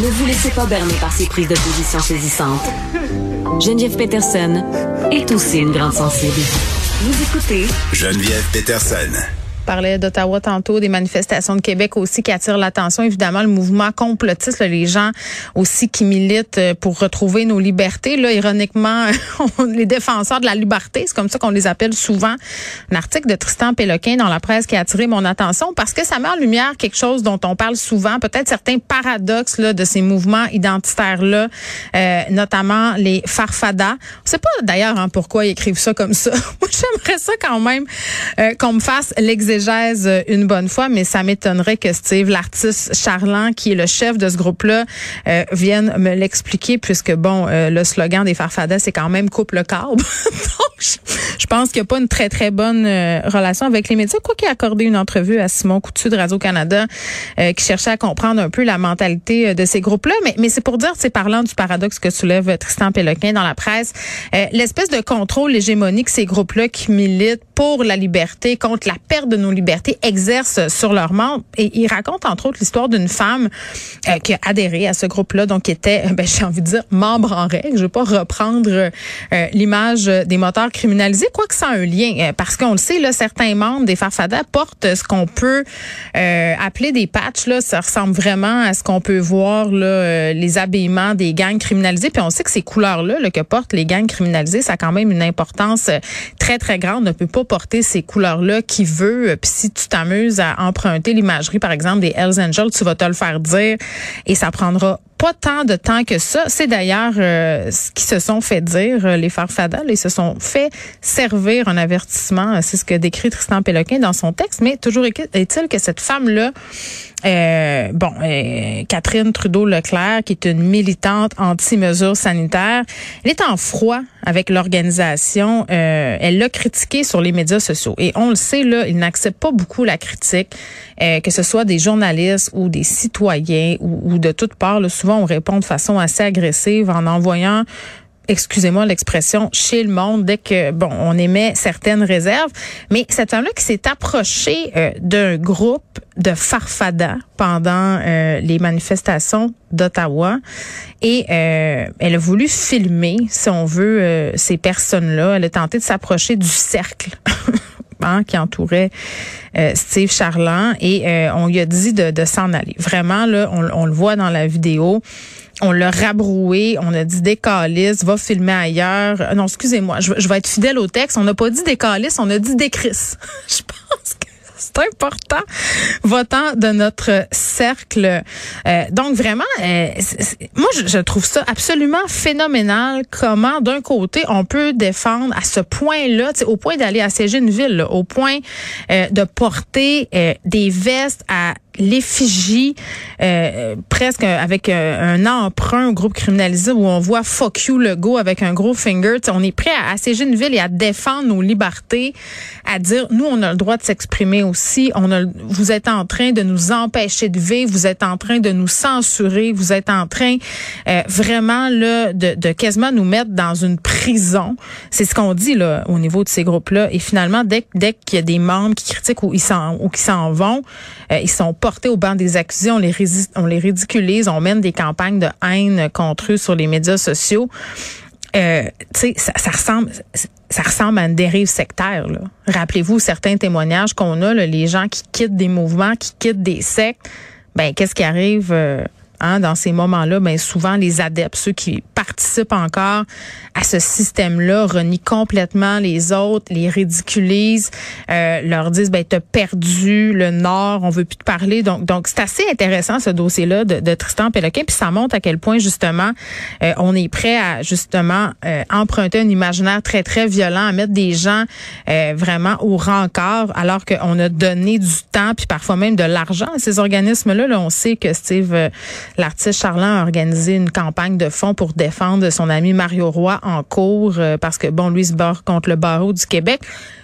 Ne vous laissez pas berner par ces prises de position saisissantes. Geneviève Peterson est aussi une grande sensible. Vous écoutez Geneviève Peterson parlait d'Ottawa tantôt, des manifestations de Québec aussi qui attirent l'attention. Évidemment, le mouvement complotiste, les gens aussi qui militent euh, pour retrouver nos libertés. Là, ironiquement, les défenseurs de la liberté, c'est comme ça qu'on les appelle souvent. Un article de Tristan Péloquin dans la presse qui a attiré mon attention parce que ça met en lumière quelque chose dont on parle souvent, peut-être certains paradoxes là, de ces mouvements identitaires-là, euh, notamment les farfadas. On sait pas d'ailleurs hein, pourquoi ils écrivent ça comme ça. Moi, j'aimerais ça quand même euh, qu'on me fasse l'exercice euh, une bonne fois, mais ça m'étonnerait que Steve, l'artiste charlant, qui est le chef de ce groupe-là, euh, vienne me l'expliquer, puisque bon, euh, le slogan des Farfadas, c'est quand même coupe le câble. Donc, je, pense qu'il n'y a pas une très, très bonne relation avec les médias. Quoi qu'il a accordé une entrevue à Simon Coutu de Radio-Canada, qui cherchait à comprendre un peu la mentalité de ces groupes-là. Mais, mais c'est pour dire, c'est parlant du paradoxe que soulève Tristan Péloquin dans la presse, l'espèce de contrôle hégémonique ces groupes-là qui militent pour la liberté, contre la perte de nos libertés exercent sur leurs membres. Et il raconte entre autres l'histoire d'une femme euh, qui a adhéré à ce groupe-là, donc qui était, ben, j'ai envie de dire, membre en règle. Je vais pas reprendre euh, l'image des moteurs criminalisés, quoi que ça a un lien, euh, parce qu'on le sait, là, certains membres des Farfadas portent ce qu'on peut appeler des patchs. Là, ça ressemble vraiment à ce qu'on peut voir là, les habillements des gangs criminalisés. Puis on sait que ces couleurs-là là, que portent les gangs criminalisés, ça a quand même une importance très très grande. On ne peut pas porter ces couleurs-là qui veut puis si tu t'amuses à emprunter l'imagerie, par exemple, des Hells Angels, tu vas te le faire dire et ça prendra pas tant de temps que ça. C'est d'ailleurs euh, ce qui se sont fait dire euh, les farfadals. Ils se sont fait servir un avertissement. C'est ce que décrit Tristan Péloquin dans son texte. Mais toujours est-il que cette femme-là, euh, bon, Catherine Trudeau-Leclerc, qui est une militante anti-mesures sanitaires, elle est en froid avec l'organisation. elle l'a critiqué sur les médias sociaux. Et on le sait, là, il n'accepte pas beaucoup la critique, que ce soit des journalistes ou des citoyens ou, de toutes parts. Là, souvent, on répond de façon assez agressive en envoyant excusez-moi l'expression, chez le monde dès que bon, on émet certaines réserves. Mais cette femme-là qui s'est approchée euh, d'un groupe de farfadas pendant euh, les manifestations d'Ottawa et euh, elle a voulu filmer, si on veut, ces personnes-là. Elle a tenté de s'approcher du cercle. Hein, qui entourait Steve Charland et on lui a dit de, s'en aller. Vraiment là, on, le voit dans la vidéo on l'a rabroué, on a dit décalisse, va filmer ailleurs. Euh, non, excusez-moi, je, vais être fidèle au texte. On n'a pas dit décalisse, on a dit décris. je pense que c'est important, votant de notre cercle. Euh, donc vraiment, euh, moi je, trouve ça absolument phénoménal comment d'un côté on peut défendre à ce point-là, au point d'aller assiéger une ville, au point de porter des vestes à l'effigie euh, presque avec euh, un emprunt au groupe criminalisé où on voit fuck you le go avec un gros finger. on est prêt à assiéger une ville et à défendre nos libertés, à dire nous on a le droit de s'exprimer aussi. On a, vous êtes en train de nous empêcher de vivre, vous êtes en train de nous censurer, vous êtes en train euh, vraiment là de, de quasiment nous mettre dans une prison. C'est ce qu'on dit là au niveau de ces groupes-là. Et finalement dès dès qu'il y a des membres qui critiquent ou ils s'en ou qui s'en vont, ils sont portés au banc des accusés, on les, ridiculise, on mène des campagnes de haine contre eux sur les médias sociaux. Euh, tu sais, ça, ressemble, ça ressemble à une dérive sectaire. Rappelez-vous certains témoignages qu'on a, les gens qui quittent des mouvements, qui quittent des sectes. Ben, qu'est-ce qui arrive? Euh, Hein, dans ces moments-là, ben souvent les adeptes, ceux qui participent encore à ce système-là, renient complètement les autres, les ridiculisent, euh, leur disent ben t'as perdu le Nord, on veut plus te parler. Donc donc c'est assez intéressant ce dossier-là de, Tristan Péloquin, puis ça montre à quel point justement euh, on est prêt à justement euh, emprunter un imaginaire très très violent, à mettre des gens euh, vraiment au rencard, alors qu'on a donné du temps puis parfois même de l'argent à ces organismes-là. Là, on sait que Steve L'artiste Charland a organisé une campagne de fonds pour défendre son ami Mario Roy en cours euh, parce que, bon, lui se barre contre le barreau du Québec.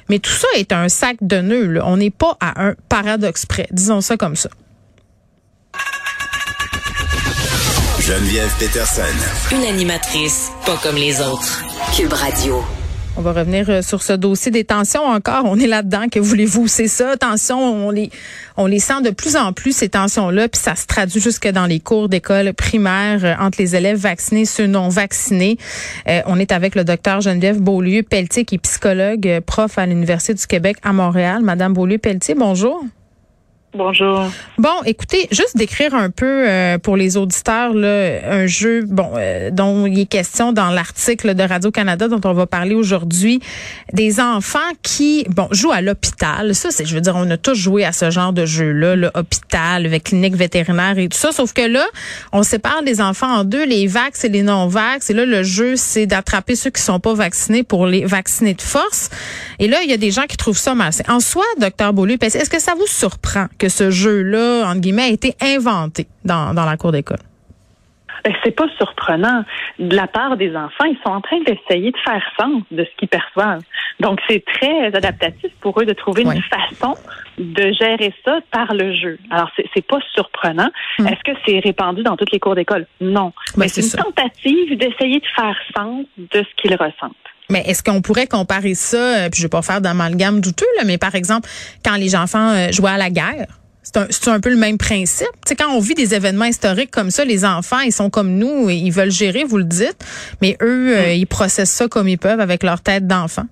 Mais tout ça est un sac de nœuds. On n'est pas à un paradoxe près. Disons ça comme ça. Geneviève Peterson. Une animatrice pas comme les autres. Cube Radio. On va revenir euh, sur ce dossier des tensions encore. On est là-dedans. Que voulez-vous? C'est ça. Tensions, on les, on les sent de plus en plus, ces tensions-là. Puis ça se traduit jusque dans les cours d'école primaire euh, entre les élèves vaccinés ceux non vaccinés. Euh, on est avec le docteur Geneviève Beaulieu-Pelletier, qui est psychologue, prof à l'Université du Québec à Montréal. Madame Beaulieu-Pelletier, bonjour. Bonjour. Bon, écoutez, juste décrire un peu euh, pour les auditeurs là, un jeu bon euh, dont il est question dans l'article de Radio Canada dont on va parler aujourd'hui, des enfants qui bon jouent à l'hôpital. Ça, c'est, je veux dire, on a tous joué à ce genre de jeu là, l'hôpital avec clinique vétérinaire et tout ça. Sauf que là, on sépare les enfants en deux, les vax et les non vax. Et là, le jeu, c'est d'attraper ceux qui sont pas vaccinés pour les vacciner de force. Et là, il y a des gens qui trouvent ça mal. En soi, docteur Beaulieu, est-ce que ça vous surprend que ce jeu-là, entre guillemets, a été inventé dans, dans la cour d'école? Ben, c'est pas surprenant. De la part des enfants, ils sont en train d'essayer de faire sens de ce qu'ils perçoivent. Donc, c'est très adaptatif pour eux de trouver une façon de gérer ça par le jeu. Alors, c'est pas surprenant. Hmm. Est-ce que c'est répandu dans toutes les cours d'école? Non. Ben, Mais c'est une tentative d'essayer de faire sens de ce qu'ils ressentent. Mais est-ce qu'on pourrait comparer ça, euh, puis je vais pas faire d'amalgame douteux, là, mais par exemple, quand les enfants euh, jouaient à la guerre, c'est un, un, peu le même principe. Tu sais, quand on vit des événements historiques comme ça, les enfants, ils sont comme nous, et ils veulent gérer, vous le dites, mais eux, euh, ils processent ça comme ils peuvent avec leur tête d'enfant.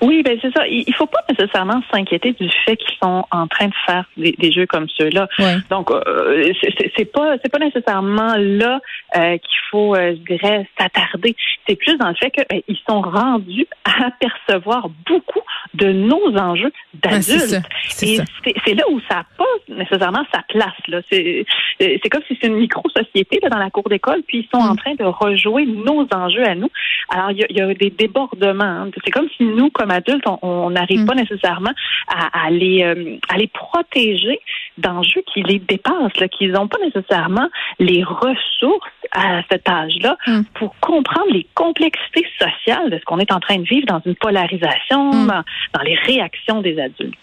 Oui, ben c'est ça. Il, faut pas nécessairement s'inquiéter du fait qu'ils sont en train de faire des, jeux comme ceux-là. Donc euh, c'est pas c'est pas nécessairement là euh, qu'il faut, euh, je dirais, s'attarder. C'est plus dans le fait qu'ils ben, sont rendus à percevoir beaucoup de nos enjeux d'adultes. Et c'est là où ça n'a pas nécessairement sa place. Là, c'est c'est comme si c'est une micro-société dans la cour d'école, puis ils sont en mm. train de rejouer nos enjeux à nous. Alors il y a, des débordements. Hein. C'est comme si nous comme adultes, on n'arrive pas nécessairement à, à les euh, à les protéger d'enjeux qui les dépassent, qu'ils n'ont pas nécessairement les ressources à cet âge-là mm. pour comprendre les complexités sociales de ce qu'on est en train de vivre dans une polarisation, mm. dans, les réactions des adultes.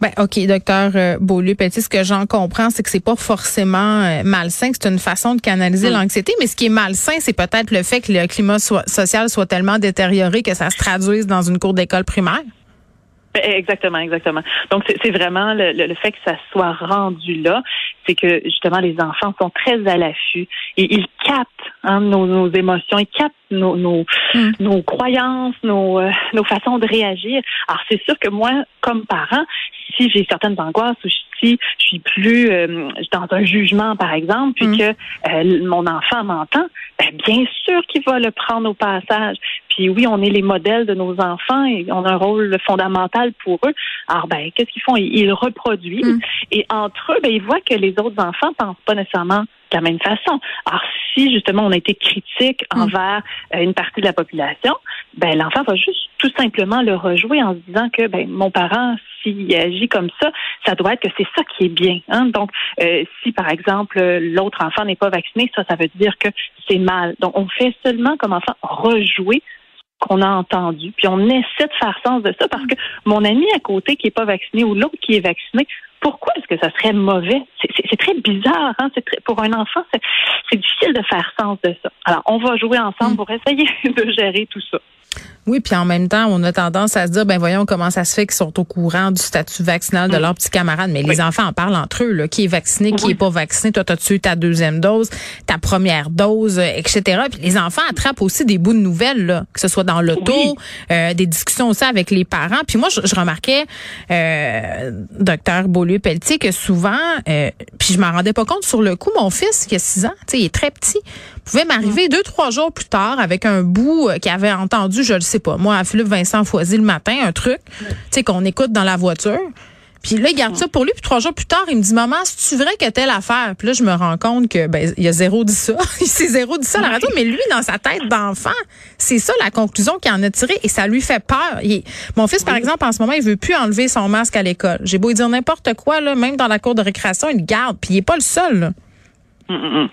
Ben, OK, docteur euh, Beaulieu-Petit, ce que j'en comprends, c'est que c'est pas forcément euh, malsain, c'est une façon de canaliser l'anxiété, mais ce qui est malsain, c'est peut-être le fait que le climat social soit tellement détérioré que ça se traduise dans une cour d'école primaire. Ben, exactement, exactement. Donc c'est vraiment le, le, fait que ça soit rendu là, c'est que justement les enfants sont très à l'affût et ils captent hein, nos, nos, émotions, ils captent nos nos, mm. nos croyances, nos euh, nos façons de réagir. Alors c'est sûr que moi, comme parent, si j'ai certaines angoisses ou si je suis plus euh, dans un jugement par exemple, puis mm. que euh, mon enfant m'entend, ben, bien sûr qu'il va le prendre au passage. Puis oui, on est les modèles de nos enfants et on a un rôle fondamental pour eux. Alors, ben, qu'est-ce qu'ils font? Ils, reproduisent. Mm. Et entre eux, ben, ils voient que les autres enfants pensent pas nécessairement de la même façon. Alors, si justement on a été critique mm. envers euh, une partie de la population, ben l'enfant va juste tout simplement le rejouer en se disant que ben mon parent s'il agit comme ça, ça doit être que c'est ça qui est bien. Hein? Donc, euh, si par exemple l'autre enfant n'est pas vacciné, ça, ça veut dire que c'est mal. Donc, on fait seulement comme enfant rejouer qu'on a entendu. Puis on essaie de faire sens de ça parce que mon ami à côté qui est pas vacciné ou l'autre qui est vacciné, pourquoi est-ce que ça serait mauvais? C'est très bizarre. Hein? pour un enfant, c'est difficile de faire sens de ça. Alors, on va jouer ensemble mm. pour essayer de gérer tout ça. Oui, puis en même temps, on a tendance à se dire, ben voyons comment ça se fait qu'ils sont au courant du statut vaccinal de leurs petits camarades. Mais les enfants en parlent entre eux, là, qui est vacciné, qui est pas vacciné. Toi, as-tu eu ta deuxième dose, ta première dose, euh, etc. Puis les enfants attrapent aussi des bouts de nouvelles, là, que ce soit dans l'auto, euh, des discussions aussi avec les parents. Puis moi, je, remarquais, euh, docteur Beaulieu-Pelletier, que souvent, euh, puis je m'en rendais pas compte sur le coup, mon fils, qui a six ans, tu sais, il est très petit, pouvait m'arriver deux, trois jours plus tard avec un bout qu'il avait entendu, je le sais pas, moi, à Philippe Vincent Foisy le matin, un truc, tu sais, qu'on écoute dans la voiture. Puis là, il garde ça pour lui. Puis trois jours plus tard, il me dit, maman, c'est-tu vrai que telle affaire? Puis là, je me rends compte que, ben, il y a zéro dit ça. il s'est zéro dit ça à la radio. Mais lui, dans sa tête d'enfant, c'est ça la conclusion qu'il en a tirée. Et ça lui fait peur. mon fils, par exemple, en ce moment, il veut plus enlever son masque à l'école. J'ai beau lui dire n'importe quoi, là, même dans la cour de récréation, il le garde. Puis il est pas le seul, là. Mm, mm, mm.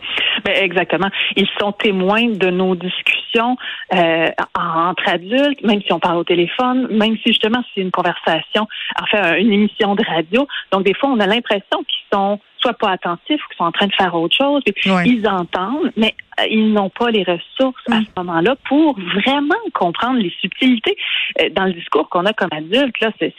Ben, exactement. Ils sont témoins de nos discussions discussion euh, entre adultes, même si on parle au téléphone, même si justement c'est une conversation, enfin une émission de radio. Donc des fois, on a l'impression qu'ils sont pas attentifs ou qu'ils sont en train de faire autre chose. Ils entendent, mais euh, ils n'ont pas les ressources à mm. ce moment-là pour vraiment comprendre les subtilités euh, dans le discours qu'on a comme adulte. Là, c'est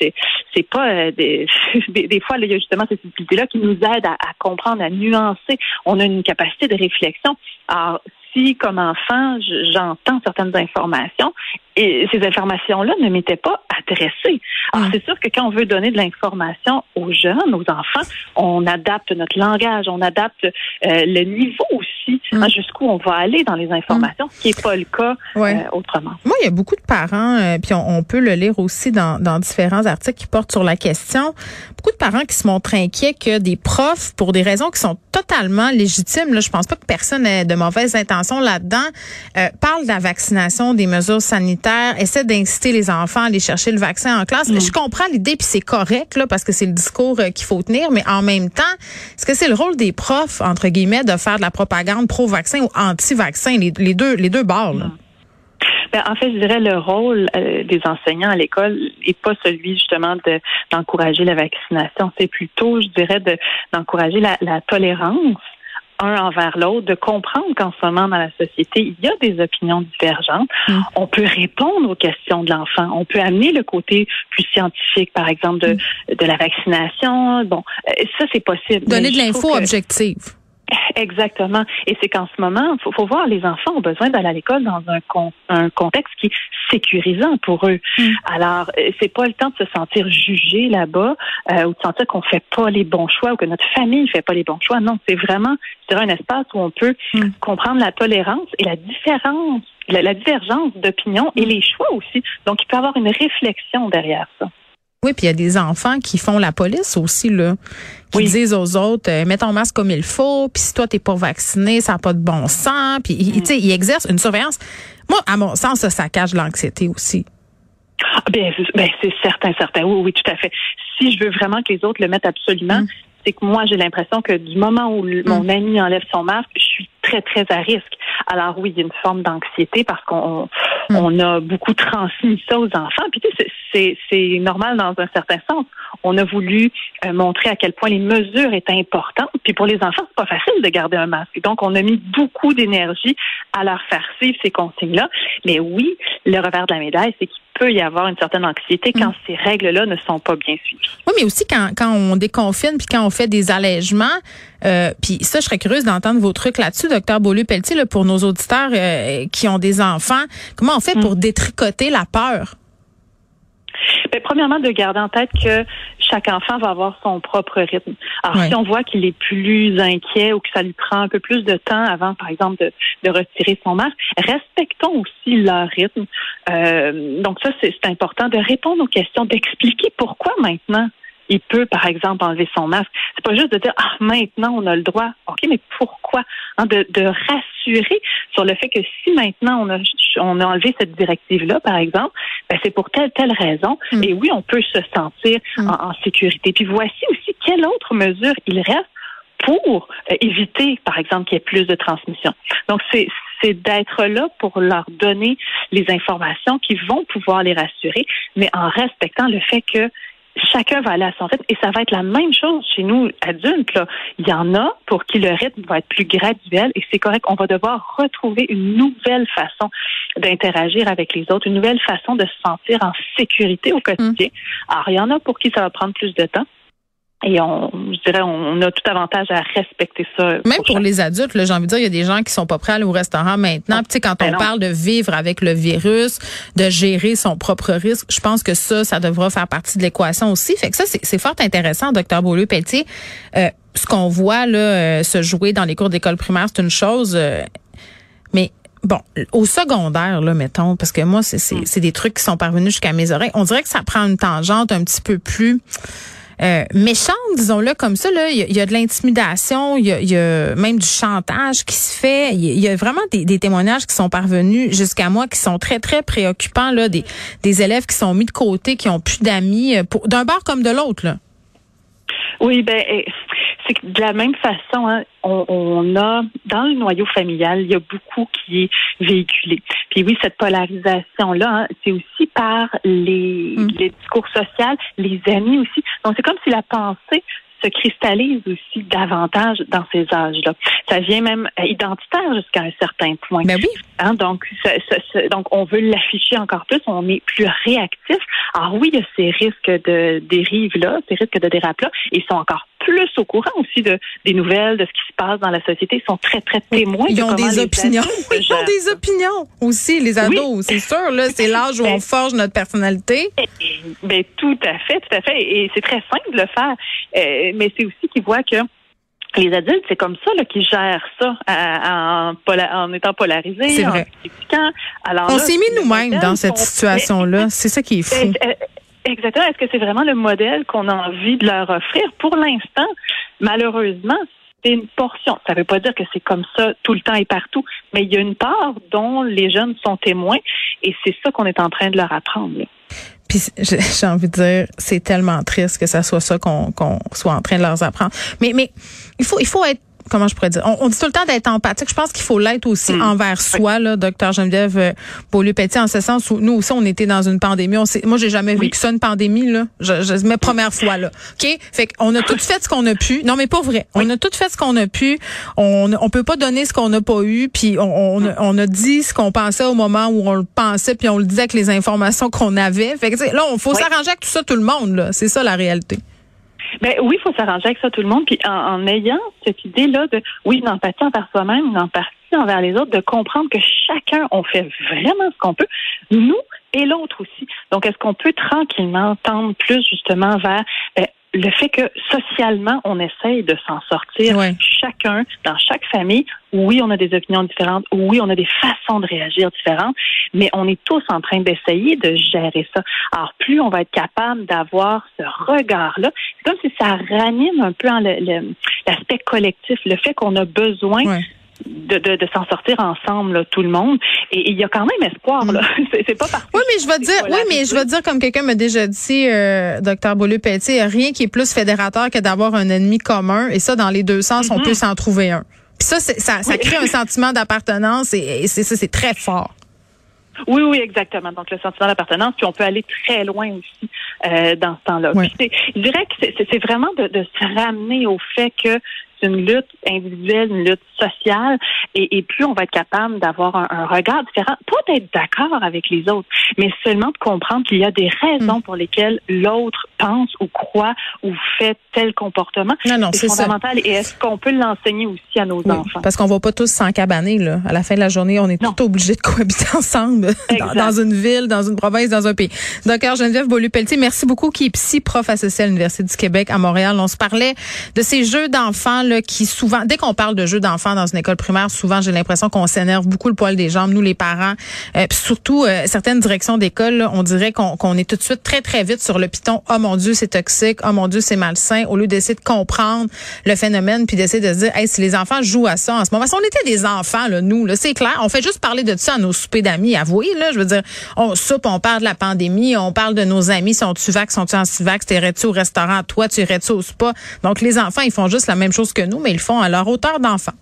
c'est pas euh, des, des, fois il y a justement ces subtilités-là qui nous aident à, à, comprendre, à nuancer. On a une capacité de réflexion. Alors si, comme enfant, j'entends certaines informations et ces informations-là ne m'étaient pas adressées. Alors, mm. c'est sûr que quand on veut donner de l'information aux jeunes, aux enfants, on adapte notre langage, on adapte euh, le niveau aussi, mm. hein, jusqu'où on va aller dans les informations, ce qui n'est pas le cas euh, autrement. Moi, il y a beaucoup de parents, euh, puis on, peut le lire aussi dans, dans différents articles qui portent sur la question, beaucoup de parents qui se montrent inquiets que des profs, pour des raisons qui sont totalement légitimes, là, je pense pas que personne ait de mauvaises intentions là-dedans, parlent de la vaccination, des mesures sanitaires essaie d'inciter les enfants à aller chercher le vaccin en classe. Mm. Je comprends l'idée, puis c'est correct, là, parce que c'est le discours euh, qu'il faut tenir, mais en même temps, est-ce que c'est le rôle des profs, entre guillemets, de faire de la propagande pro-vaccin ou anti-vaccin, les, deux, les deux bords? Là? Ben, en fait, je dirais le rôle euh, des enseignants à l'école n'est pas celui justement de d'encourager la vaccination. C'est plutôt, je dirais, de d'encourager la, la tolérance un envers l'autre, de comprendre qu'en ce moment dans la société, il y a des opinions divergentes. Mm. On peut répondre aux questions de l'enfant. On peut amener le côté plus scientifique, par exemple, de, de la vaccination. Bon, euh, ça, c'est possible. Donner de l'info objective. Exactement. Et c'est qu'en ce moment, il faut, voir, les enfants ont besoin d'aller à l'école dans un, un contexte qui est sécurisant pour eux. Mm. Alors, euh, c'est pas le temps de se sentir jugé là-bas euh, ou de sentir qu'on fait pas les bons choix ou que notre famille fait pas les bons choix. Non, c'est vraiment, je un espace où on peut mm. comprendre la tolérance et la différence, la, divergence d'opinion et mm. les choix aussi. Donc, il peut y avoir une réflexion derrière ça. Oui, puis il y a des enfants qui font la police aussi, là, qui disent aux autres, euh, mets ton masque comme il faut, puis si toi t'es pas vacciné, ça n'a pas de bon sens, puis mm. tu sais, ils exercent une surveillance. Moi, à mon sens, ça, ça cache l'anxiété aussi. Ah, ben, ben c'est certain, certain. Oui, oui, tout à fait. Si je veux vraiment que les autres le mettent absolument, mm. c'est que moi, j'ai l'impression que du moment où mon mm. ami enlève son masque, je suis très, très à risque. Alors oui, il y a une forme d'anxiété parce qu'on on a beaucoup transmis ça aux enfants. Puis tu sais, c'est normal dans un certain sens. On a voulu euh, montrer à quel point les mesures étaient importantes. Puis pour les enfants, c'est pas facile de garder un masque. Donc, on a mis beaucoup d'énergie à leur faire suivre ces consignes-là. Mais oui, le revers de la médaille, c'est qu'il peut y avoir une certaine anxiété quand mm. ces règles-là ne sont pas bien suivies. Oui, mais aussi quand, quand on déconfine puis quand on fait des allègements, euh, puis ça, je serais curieuse d'entendre vos trucs là-dessus, docteur Beaulieu-Pelletier, là, pour nos auditeurs euh, qui ont des enfants. Comment on fait mm. pour détricoter la peur? Premièrement, de garder en tête que chaque enfant va avoir son propre rythme. Alors, si on voit qu'il est plus inquiet ou que ça lui prend un peu plus de temps avant, par exemple, de, de retirer son masque, respectons aussi leur rythme. Euh, donc ça, c'est important de répondre aux questions, d'expliquer pourquoi maintenant il peut, par exemple, enlever son masque. C'est pas juste de dire ah maintenant on a le droit. Ok, mais pourquoi? Hein, de, de, rassurer sur le fait que si maintenant on a on a enlevé cette directive là, par exemple, ben c'est pour telle telle raison. Mm. Et oui, on peut se sentir mm. en, sécurité. Puis voici aussi quelle autre mesure il reste pour euh, éviter, par exemple, qu'il y ait plus de transmission. Donc, c'est c'est d'être là pour leur donner les informations qui vont pouvoir les rassurer, mais en respectant le fait que chacun va aller à son rythme et ça va être la même chose chez nous adultes. Là. Il y en a pour qui le rythme va être plus graduel et c'est correct. On va devoir retrouver une nouvelle façon d'interagir avec les autres, une nouvelle façon de se sentir en sécurité au quotidien. Mmh. Alors, il y en a pour qui ça va prendre plus de temps. Et on, je dirais, on a tout avantage à respecter ça. Même pour, les adultes, j'ai envie de dire, il y a des gens qui sont pas prêts à aller au restaurant maintenant. tu sais, quand ben on parle de vivre avec le virus, de gérer son propre risque, je pense que ça, ça devra faire partie de l'équation aussi. Fait que ça, c'est fort intéressant, docteur Beaulieu-Pelletier. Euh, ce qu'on voit là euh, se jouer dans les cours d'école primaire, c'est une chose. Euh, mais Bon, au secondaire, là, mettons, parce que moi, c'est des trucs qui sont parvenus jusqu'à mes oreilles. On dirait que ça prend une tangente un petit peu plus euh, méchante, disons-le comme ça. Là, il y, a de l'intimidation, il y, a, même du chantage qui se fait. Il y, a vraiment des, témoignages qui sont parvenus jusqu'à moi qui sont très très préoccupants là, des, élèves qui sont mis de côté, qui ont plus d'amis, euh, d'un bord comme de l'autre. Là. Oui, ben c'est que de la même façon, hein, on, a dans le noyau familial, il y a beaucoup qui est véhiculé. Puis oui, cette polarisation-là, hein, c'est aussi par les, mm. les discours sociaux, les amis aussi. Donc c'est comme si la pensée se cristallise aussi davantage dans ces âges-là. Ça vient même identitaire jusqu'à un certain point. Ben oui. Hein, donc, donc, on veut l'afficher encore plus. On est plus réactif. Alors oui, il y a ces risques de dérive-là, ces risques de dérape-là. Ils sont encore plus au courant aussi de, des nouvelles, de ce qui se passe dans la société. Ils sont très, très témoins. Ils ont des opinions. Ils ont des opinions aussi, les ados. C'est sûr, là, c'est l'âge où on forge notre personnalité. Ben, tout à fait, tout à fait. Et c'est très simple de le faire. Euh, mais c'est aussi qu'ils voient que les adultes, c'est comme ça qu'ils gèrent ça en, en, étant polarisés, c'est vrai. Alors, on s'est mis nous-mêmes dans cette situation-là. C'est ça qui est fou. Exactement. Est-ce que c'est vraiment le modèle qu'on a envie de leur offrir? Pour l'instant, malheureusement, c'est une portion. Ça ne veut pas dire que c'est comme ça tout le temps et partout, mais il y a une part dont les jeunes sont témoins et c'est ça qu'on est en train de leur apprendre. Puis j'ai envie de dire, c'est tellement triste que ça soit ça qu'on soit en train de leur apprendre. Mais mais il faut il faut être comment je pourrais dire, on, dit tout le temps d'être empathique. Je pense qu'il faut l'être aussi mm. envers soi, là, docteur Geneviève euh, Beaulieu-Petit, en ce sens où nous aussi, on était dans une pandémie. On moi, j'ai jamais vécu ça, une pandémie, là. Je, je, mes premières fois, là. OK? Fait qu'on a tout fait ce qu'on a pu. Non, mais pas vrai. On a tout fait ce qu'on a pu. On, on peut pas donner ce qu'on n'a pas eu. Puis on, on, on, a dit ce qu'on pensait au moment où on le pensait, puis on le disait avec les informations qu'on avait. Fait que, là, on faut s'arranger avec tout ça, tout le monde, là. C'est ça, la réalité. Ben oui, il faut s'arranger avec ça tout le monde. Puis en, ayant cette idée-là de oui, une empathie envers soi-même, une empathie envers les autres, de comprendre que chacun on fait vraiment ce qu'on peut, nous et l'autre aussi. Donc est-ce qu'on peut tranquillement tendre plus justement vers ben, le fait que socialement, on essaye de s'en sortir, chacun, dans chaque famille, oui, on a des opinions différentes, oui, on a des façons de réagir différentes, mais on est tous en train d'essayer de gérer ça. Alors, plus on va être capable d'avoir ce regard-là, c'est comme si ça ranime un peu l'aspect collectif, le fait qu'on a besoin de, de, de s'en sortir ensemble, tout le monde. Et il y a quand même espoir. Là. C'est pas parfait. Oui, mais je vais dire, oui, mais je vais dire comme quelqu'un m'a déjà dit, euh, docteur Beaulieu-Petit, rien qui est plus fédérateur que d'avoir un ennemi commun. Et ça, dans les deux sens, on mm-hmm. peut s'en trouver un. Puis ça, ça, ça crée un sentiment d'appartenance et, c'est ça, c'est très fort. Oui, oui, exactement. Donc, le sentiment d'appartenance, puis on peut aller très loin aussi euh, dans ce temps-là. Je dirais que c'est vraiment de, de, se ramener au fait que c'est une lutte individuelle, une lutte sociale, et, plus on va être capable d'avoir un, regard différent, pas d'être d'accord avec les autres, mais seulement de comprendre qu'il y a des raisons mm. pour lesquelles l'autre pense ou croit ou fait tel comportement. Non, non, c'est fondamental. Et est-ce qu'on peut l'enseigner aussi à nos enfants? Parce qu'on va pas tous s'encabaner, là. À la fin de la journée, on est tous obligés de cohabiter ensemble dans, une ville, dans une province, dans un pays. Docteur Geneviève Beaulieu-Pelletier, merci beaucoup, qui est psy, prof associé à l'Université du Québec à Montréal. On se parlait de ces jeux d'enfants qui souvent, dès qu'on parle de jeux d'enfants dans une école primaire, souvent j'ai l'impression qu'on s'énerve beaucoup le poil des jambes, nous les parents, euh, surtout euh, certaines directions d'école, on dirait qu'on est tout de suite très très vite sur le piton. Oh mon Dieu, c'est toxique. Oh mon Dieu, c'est malsain. Au lieu d'essayer de comprendre le phénomène puis d'essayer de se dire, hey, si les enfants jouent à ça en ce moment, si on était des enfants là, nous, là, c'est clair, on fait juste parler de ça à nos soupers d'amis, avouez là, je veux dire, on soupe, on parle de la pandémie, on parle de nos amis, sont-tu vax, sont-tu anti-vax, t'irais-tu au restaurant, toi, tu irais-tu au spa? Donc les enfants, ils font juste la même chose nous, mais ils font à leur hauteur d'enfant.